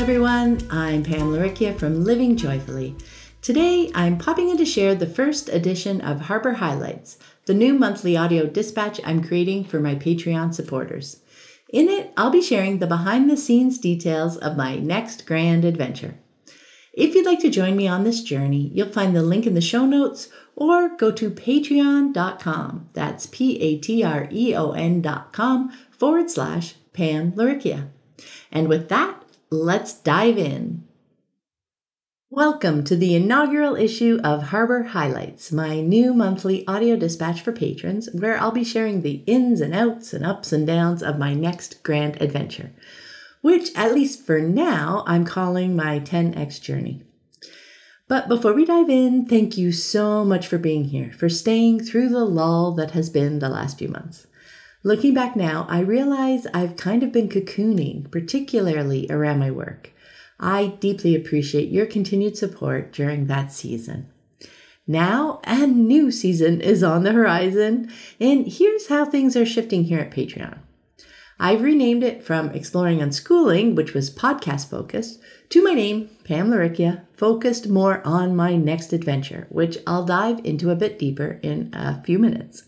everyone. I'm Pam Laricchia from Living Joyfully. Today, I'm popping in to share the first edition of Harbor Highlights, the new monthly audio dispatch I'm creating for my Patreon supporters. In it, I'll be sharing the behind the scenes details of my next grand adventure. If you'd like to join me on this journey, you'll find the link in the show notes or go to patreon.com. That's P A T R E O N.com forward slash Pam Laricchia. And with that, let's dive in. Welcome to the inaugural issue of Harbor Highlights, my new monthly audio dispatch for patrons, where I'll be sharing the ins and outs and ups and downs of my next grand adventure, which, at least for now, I'm calling my 10x journey. But before we dive in, thank you so much for being here, for staying through the lull that has been the last few months. Looking back now, I realize I've kind of been cocooning, particularly around my work. I deeply appreciate your continued support during that season. Now, a new season is on the horizon, and here's how things are shifting here at Patreon. I've renamed it from Exploring Unschooling, which was podcast focused, to my name, Pam Laricchia, focused more on my next adventure, which I'll dive into a bit deeper in a few minutes.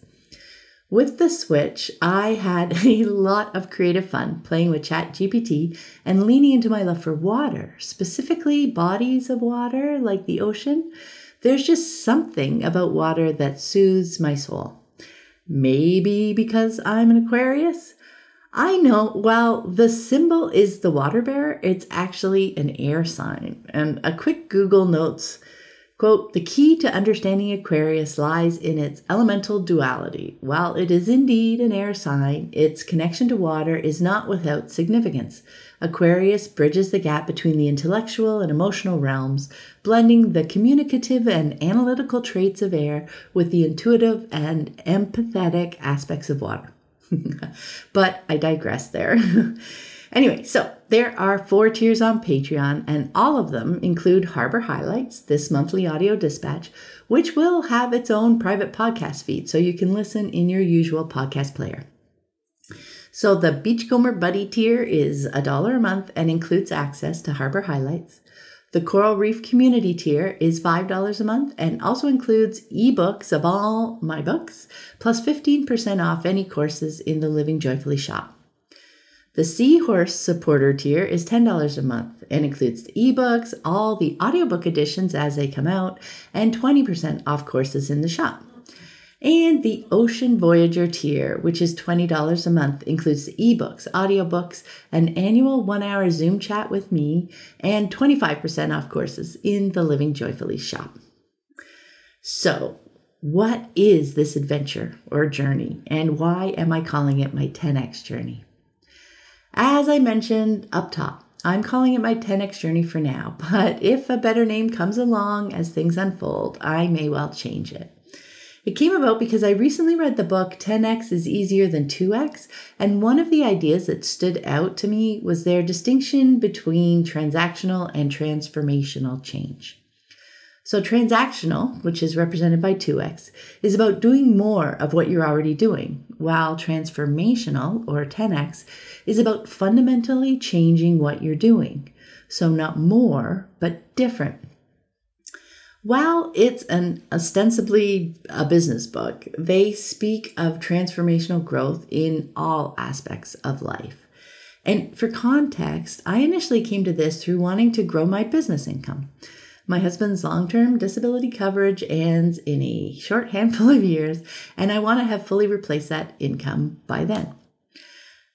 With the Switch, I had a lot of creative fun playing with ChatGPT and leaning into my love for water, specifically bodies of water like the ocean. There's just something about water that soothes my soul. Maybe because I'm an Aquarius? I know, well, the symbol is the water bearer, it's actually an air sign. And a quick Google notes Quote, the key to understanding Aquarius lies in its elemental duality. While it is indeed an air sign, its connection to water is not without significance. Aquarius bridges the gap between the intellectual and emotional realms, blending the communicative and analytical traits of air with the intuitive and empathetic aspects of water. but I digress there. Anyway, so there are four tiers on Patreon, and all of them include Harbor Highlights, this monthly audio dispatch, which will have its own private podcast feed so you can listen in your usual podcast player. So the Beachcomber Buddy tier is a dollar a month and includes access to Harbor Highlights. The Coral Reef Community tier is $5 a month and also includes ebooks of all my books, plus 15% off any courses in the Living Joyfully shop. The Seahorse supporter tier is $10 a month and includes the ebooks, all the audiobook editions as they come out, and 20% off courses in the shop. And the Ocean Voyager tier, which is $20 a month, includes the ebooks, audiobooks, an annual one hour Zoom chat with me, and 25% off courses in the Living Joyfully shop. So, what is this adventure or journey, and why am I calling it my 10x journey? As I mentioned up top, I'm calling it my 10x journey for now, but if a better name comes along as things unfold, I may well change it. It came about because I recently read the book 10x is easier than 2x, and one of the ideas that stood out to me was their distinction between transactional and transformational change. So, transactional, which is represented by 2x, is about doing more of what you're already doing, while transformational, or 10x, is about fundamentally changing what you're doing. So, not more, but different. While it's an ostensibly a business book, they speak of transformational growth in all aspects of life. And for context, I initially came to this through wanting to grow my business income. My husband's long term disability coverage ends in a short handful of years, and I want to have fully replaced that income by then.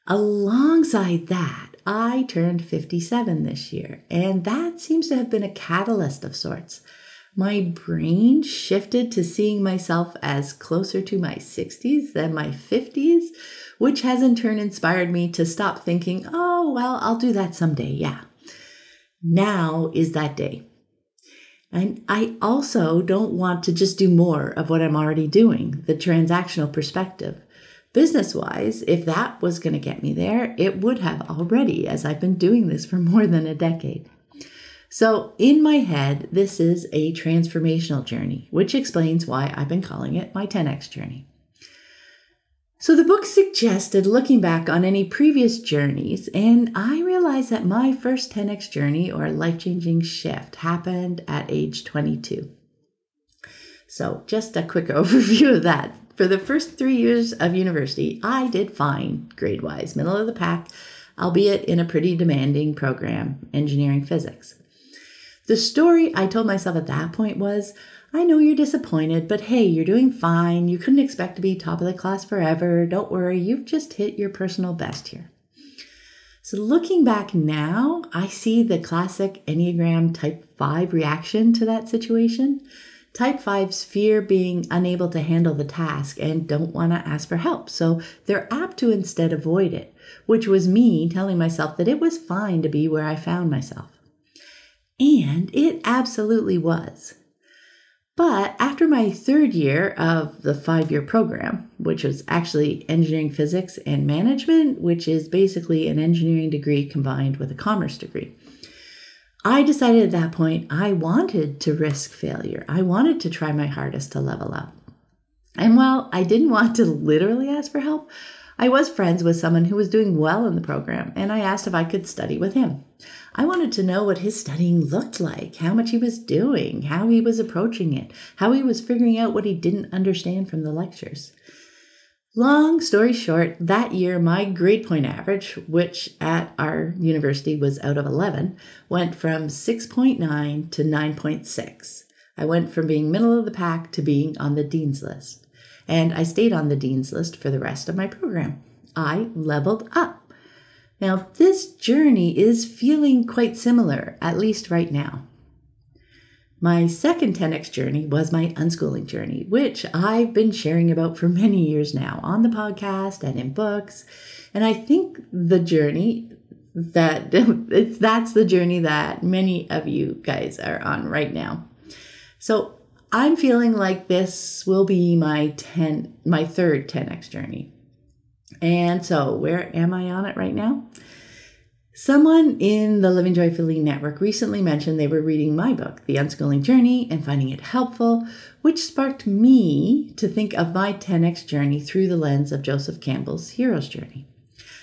Alongside that, I turned 57 this year, and that seems to have been a catalyst of sorts. My brain shifted to seeing myself as closer to my 60s than my 50s, which has in turn inspired me to stop thinking, oh, well, I'll do that someday, yeah. Now is that day. And I also don't want to just do more of what I'm already doing, the transactional perspective. Business wise, if that was going to get me there, it would have already, as I've been doing this for more than a decade. So, in my head, this is a transformational journey, which explains why I've been calling it my 10x journey. So the book suggested looking back on any previous journeys, and I realized that my first 10x journey or life changing shift happened at age 22. So, just a quick overview of that. For the first three years of university, I did fine grade wise, middle of the pack, albeit in a pretty demanding program, engineering physics. The story I told myself at that point was I know you're disappointed, but hey, you're doing fine. You couldn't expect to be top of the class forever. Don't worry, you've just hit your personal best here. So, looking back now, I see the classic Enneagram Type 5 reaction to that situation. Type 5's fear being unable to handle the task and don't want to ask for help. So, they're apt to instead avoid it, which was me telling myself that it was fine to be where I found myself. And it absolutely was. But after my third year of the five year program, which was actually engineering physics and management, which is basically an engineering degree combined with a commerce degree, I decided at that point I wanted to risk failure. I wanted to try my hardest to level up. And while I didn't want to literally ask for help, I was friends with someone who was doing well in the program, and I asked if I could study with him. I wanted to know what his studying looked like, how much he was doing, how he was approaching it, how he was figuring out what he didn't understand from the lectures. Long story short, that year my grade point average, which at our university was out of 11, went from 6.9 to 9.6. I went from being middle of the pack to being on the dean's list and I stayed on the dean's list for the rest of my program. I leveled up. Now, this journey is feeling quite similar, at least right now. My second 10x journey was my unschooling journey, which I've been sharing about for many years now on the podcast and in books. And I think the journey that it's that's the journey that many of you guys are on right now. So I'm feeling like this will be my 10 my third 10x journey. And so, where am I on it right now? Someone in the Living Joyfully network recently mentioned they were reading my book, The Unschooling Journey, and finding it helpful, which sparked me to think of my 10x journey through the lens of Joseph Campbell's Hero's Journey.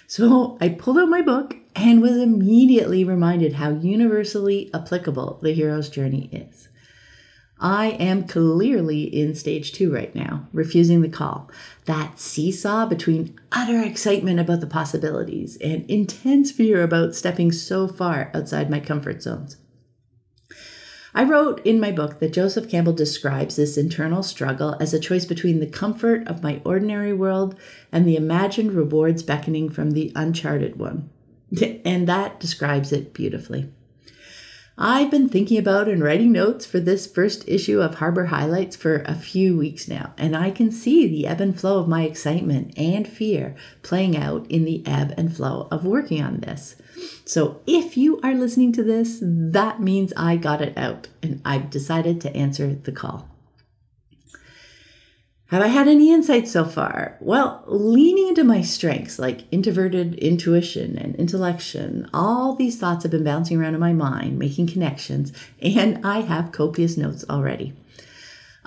So I pulled out my book and was immediately reminded how universally applicable the hero's journey is. I am clearly in stage two right now, refusing the call. That seesaw between utter excitement about the possibilities and intense fear about stepping so far outside my comfort zones. I wrote in my book that Joseph Campbell describes this internal struggle as a choice between the comfort of my ordinary world and the imagined rewards beckoning from the uncharted one. And that describes it beautifully. I've been thinking about and writing notes for this first issue of Harbor Highlights for a few weeks now, and I can see the ebb and flow of my excitement and fear playing out in the ebb and flow of working on this. So if you are listening to this, that means I got it out and I've decided to answer the call. Have I had any insights so far? Well, leaning into my strengths like introverted intuition and intellection, all these thoughts have been bouncing around in my mind, making connections, and I have copious notes already.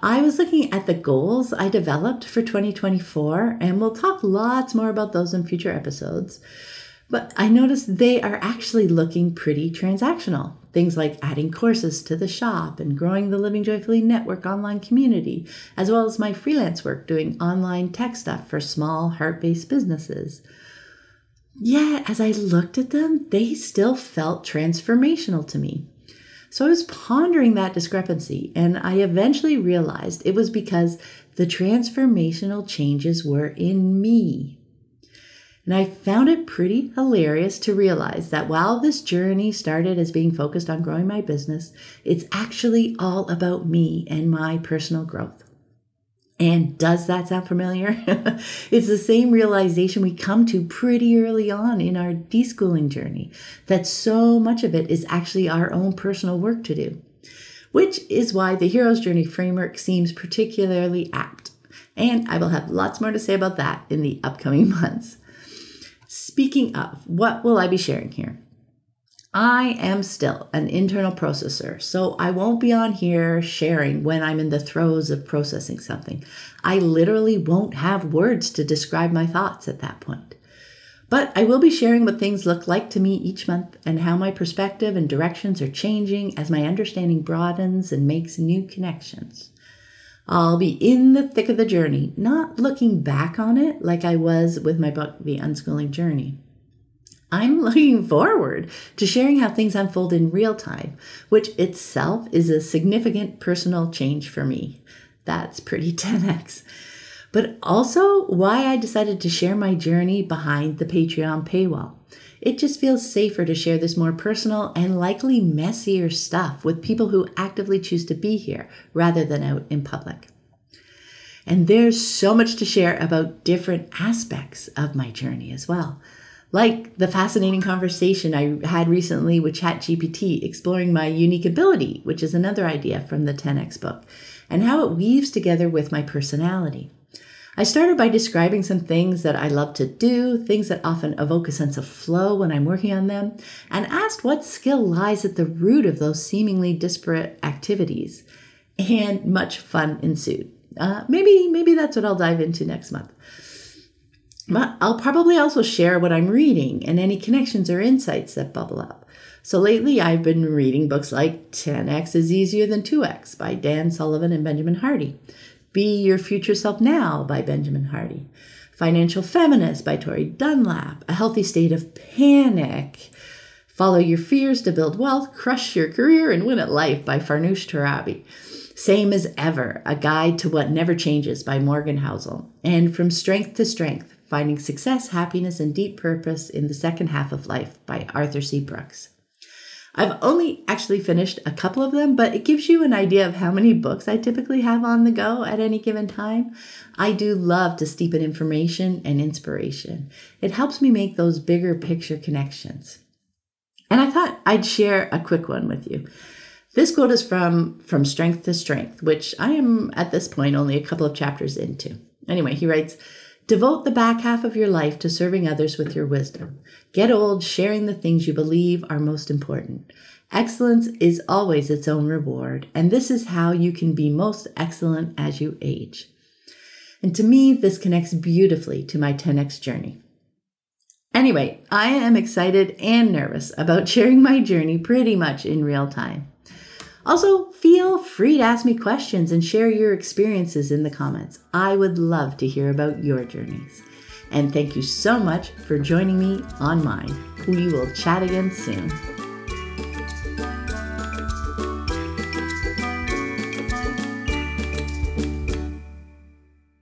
I was looking at the goals I developed for 2024, and we'll talk lots more about those in future episodes. But I noticed they are actually looking pretty transactional. Things like adding courses to the shop and growing the Living Joyfully Network online community, as well as my freelance work doing online tech stuff for small, heart based businesses. Yet, as I looked at them, they still felt transformational to me. So I was pondering that discrepancy, and I eventually realized it was because the transformational changes were in me, and I found it pretty hilarious to realize that while this journey started as being focused on growing my business, it's actually all about me and my personal growth. And does that sound familiar? it's the same realization we come to pretty early on in our deschooling journey that so much of it is actually our own personal work to do, which is why the Hero's Journey framework seems particularly apt. And I will have lots more to say about that in the upcoming months. Speaking of, what will I be sharing here? I am still an internal processor, so I won't be on here sharing when I'm in the throes of processing something. I literally won't have words to describe my thoughts at that point. But I will be sharing what things look like to me each month and how my perspective and directions are changing as my understanding broadens and makes new connections. I'll be in the thick of the journey, not looking back on it like I was with my book, The Unschooling Journey. I'm looking forward to sharing how things unfold in real time, which itself is a significant personal change for me. That's pretty 10x. But also why I decided to share my journey behind the Patreon paywall. It just feels safer to share this more personal and likely messier stuff with people who actively choose to be here rather than out in public. And there's so much to share about different aspects of my journey as well. Like the fascinating conversation I had recently with ChatGPT exploring my unique ability, which is another idea from the 10x book, and how it weaves together with my personality. I started by describing some things that I love to do, things that often evoke a sense of flow when I'm working on them, and asked what skill lies at the root of those seemingly disparate activities. And much fun ensued. Uh, maybe, maybe that's what I'll dive into next month. But I'll probably also share what I'm reading and any connections or insights that bubble up. So lately, I've been reading books like 10x is Easier Than 2x by Dan Sullivan and Benjamin Hardy. Be Your Future Self Now by Benjamin Hardy. Financial Feminist by Tori Dunlap. A Healthy State of Panic. Follow Your Fears to Build Wealth, Crush Your Career, and Win at Life by Farnoosh Torabi. Same as Ever, A Guide to What Never Changes by Morgan Housel. And From Strength to Strength, Finding Success, Happiness, and Deep Purpose in the Second Half of Life by Arthur C. Brooks. I've only actually finished a couple of them, but it gives you an idea of how many books I typically have on the go at any given time. I do love to steep in information and inspiration. It helps me make those bigger picture connections. And I thought I'd share a quick one with you. This quote is from From Strength to Strength, which I am at this point only a couple of chapters into. Anyway, he writes, Devote the back half of your life to serving others with your wisdom. Get old sharing the things you believe are most important. Excellence is always its own reward, and this is how you can be most excellent as you age. And to me, this connects beautifully to my 10x journey. Anyway, I am excited and nervous about sharing my journey pretty much in real time. Also, feel free to ask me questions and share your experiences in the comments. I would love to hear about your journeys. And thank you so much for joining me on mine. We will chat again soon.